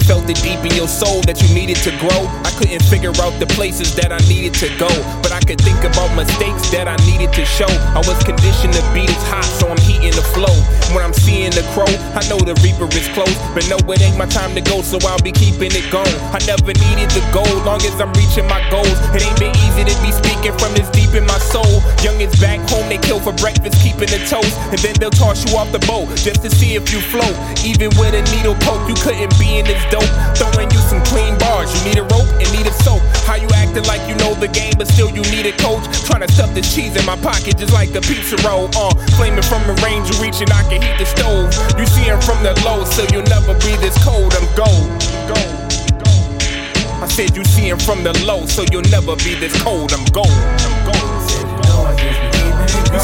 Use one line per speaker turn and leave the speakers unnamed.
felt it deep in your soul that you needed to grow. I couldn't figure out the places that I needed to go, but I could think about mistakes that I needed to show. I was conditioned to beat it hot, so I'm heating the flow. When I'm seeing the crow, I know the reaper is close, but no, it ain't my time to go, so I'll be keeping it going. I never needed the gold, long as I'm reaching my goals. It ain't been easy to be speaking from this deep in my soul. Youngins back home, they kill for breakfast, keeping the toast, and then they'll toss you off the boat just to see if you float. Even with a needle poke, you couldn't be in this dope. Throwing you some clean bars, you need a rope and need a soap. How you acting like you know the game, but still you need a coach. Trying to stuff the cheese in my pocket just like a pizza roll. Uh, flaming from a range you reaching, I can heat the stove. You see him from the low, so you'll never be this cold. I'm gold. gold. I said you see him from the low, so you'll never be this cold. I'm gold. I'm gold. You see him from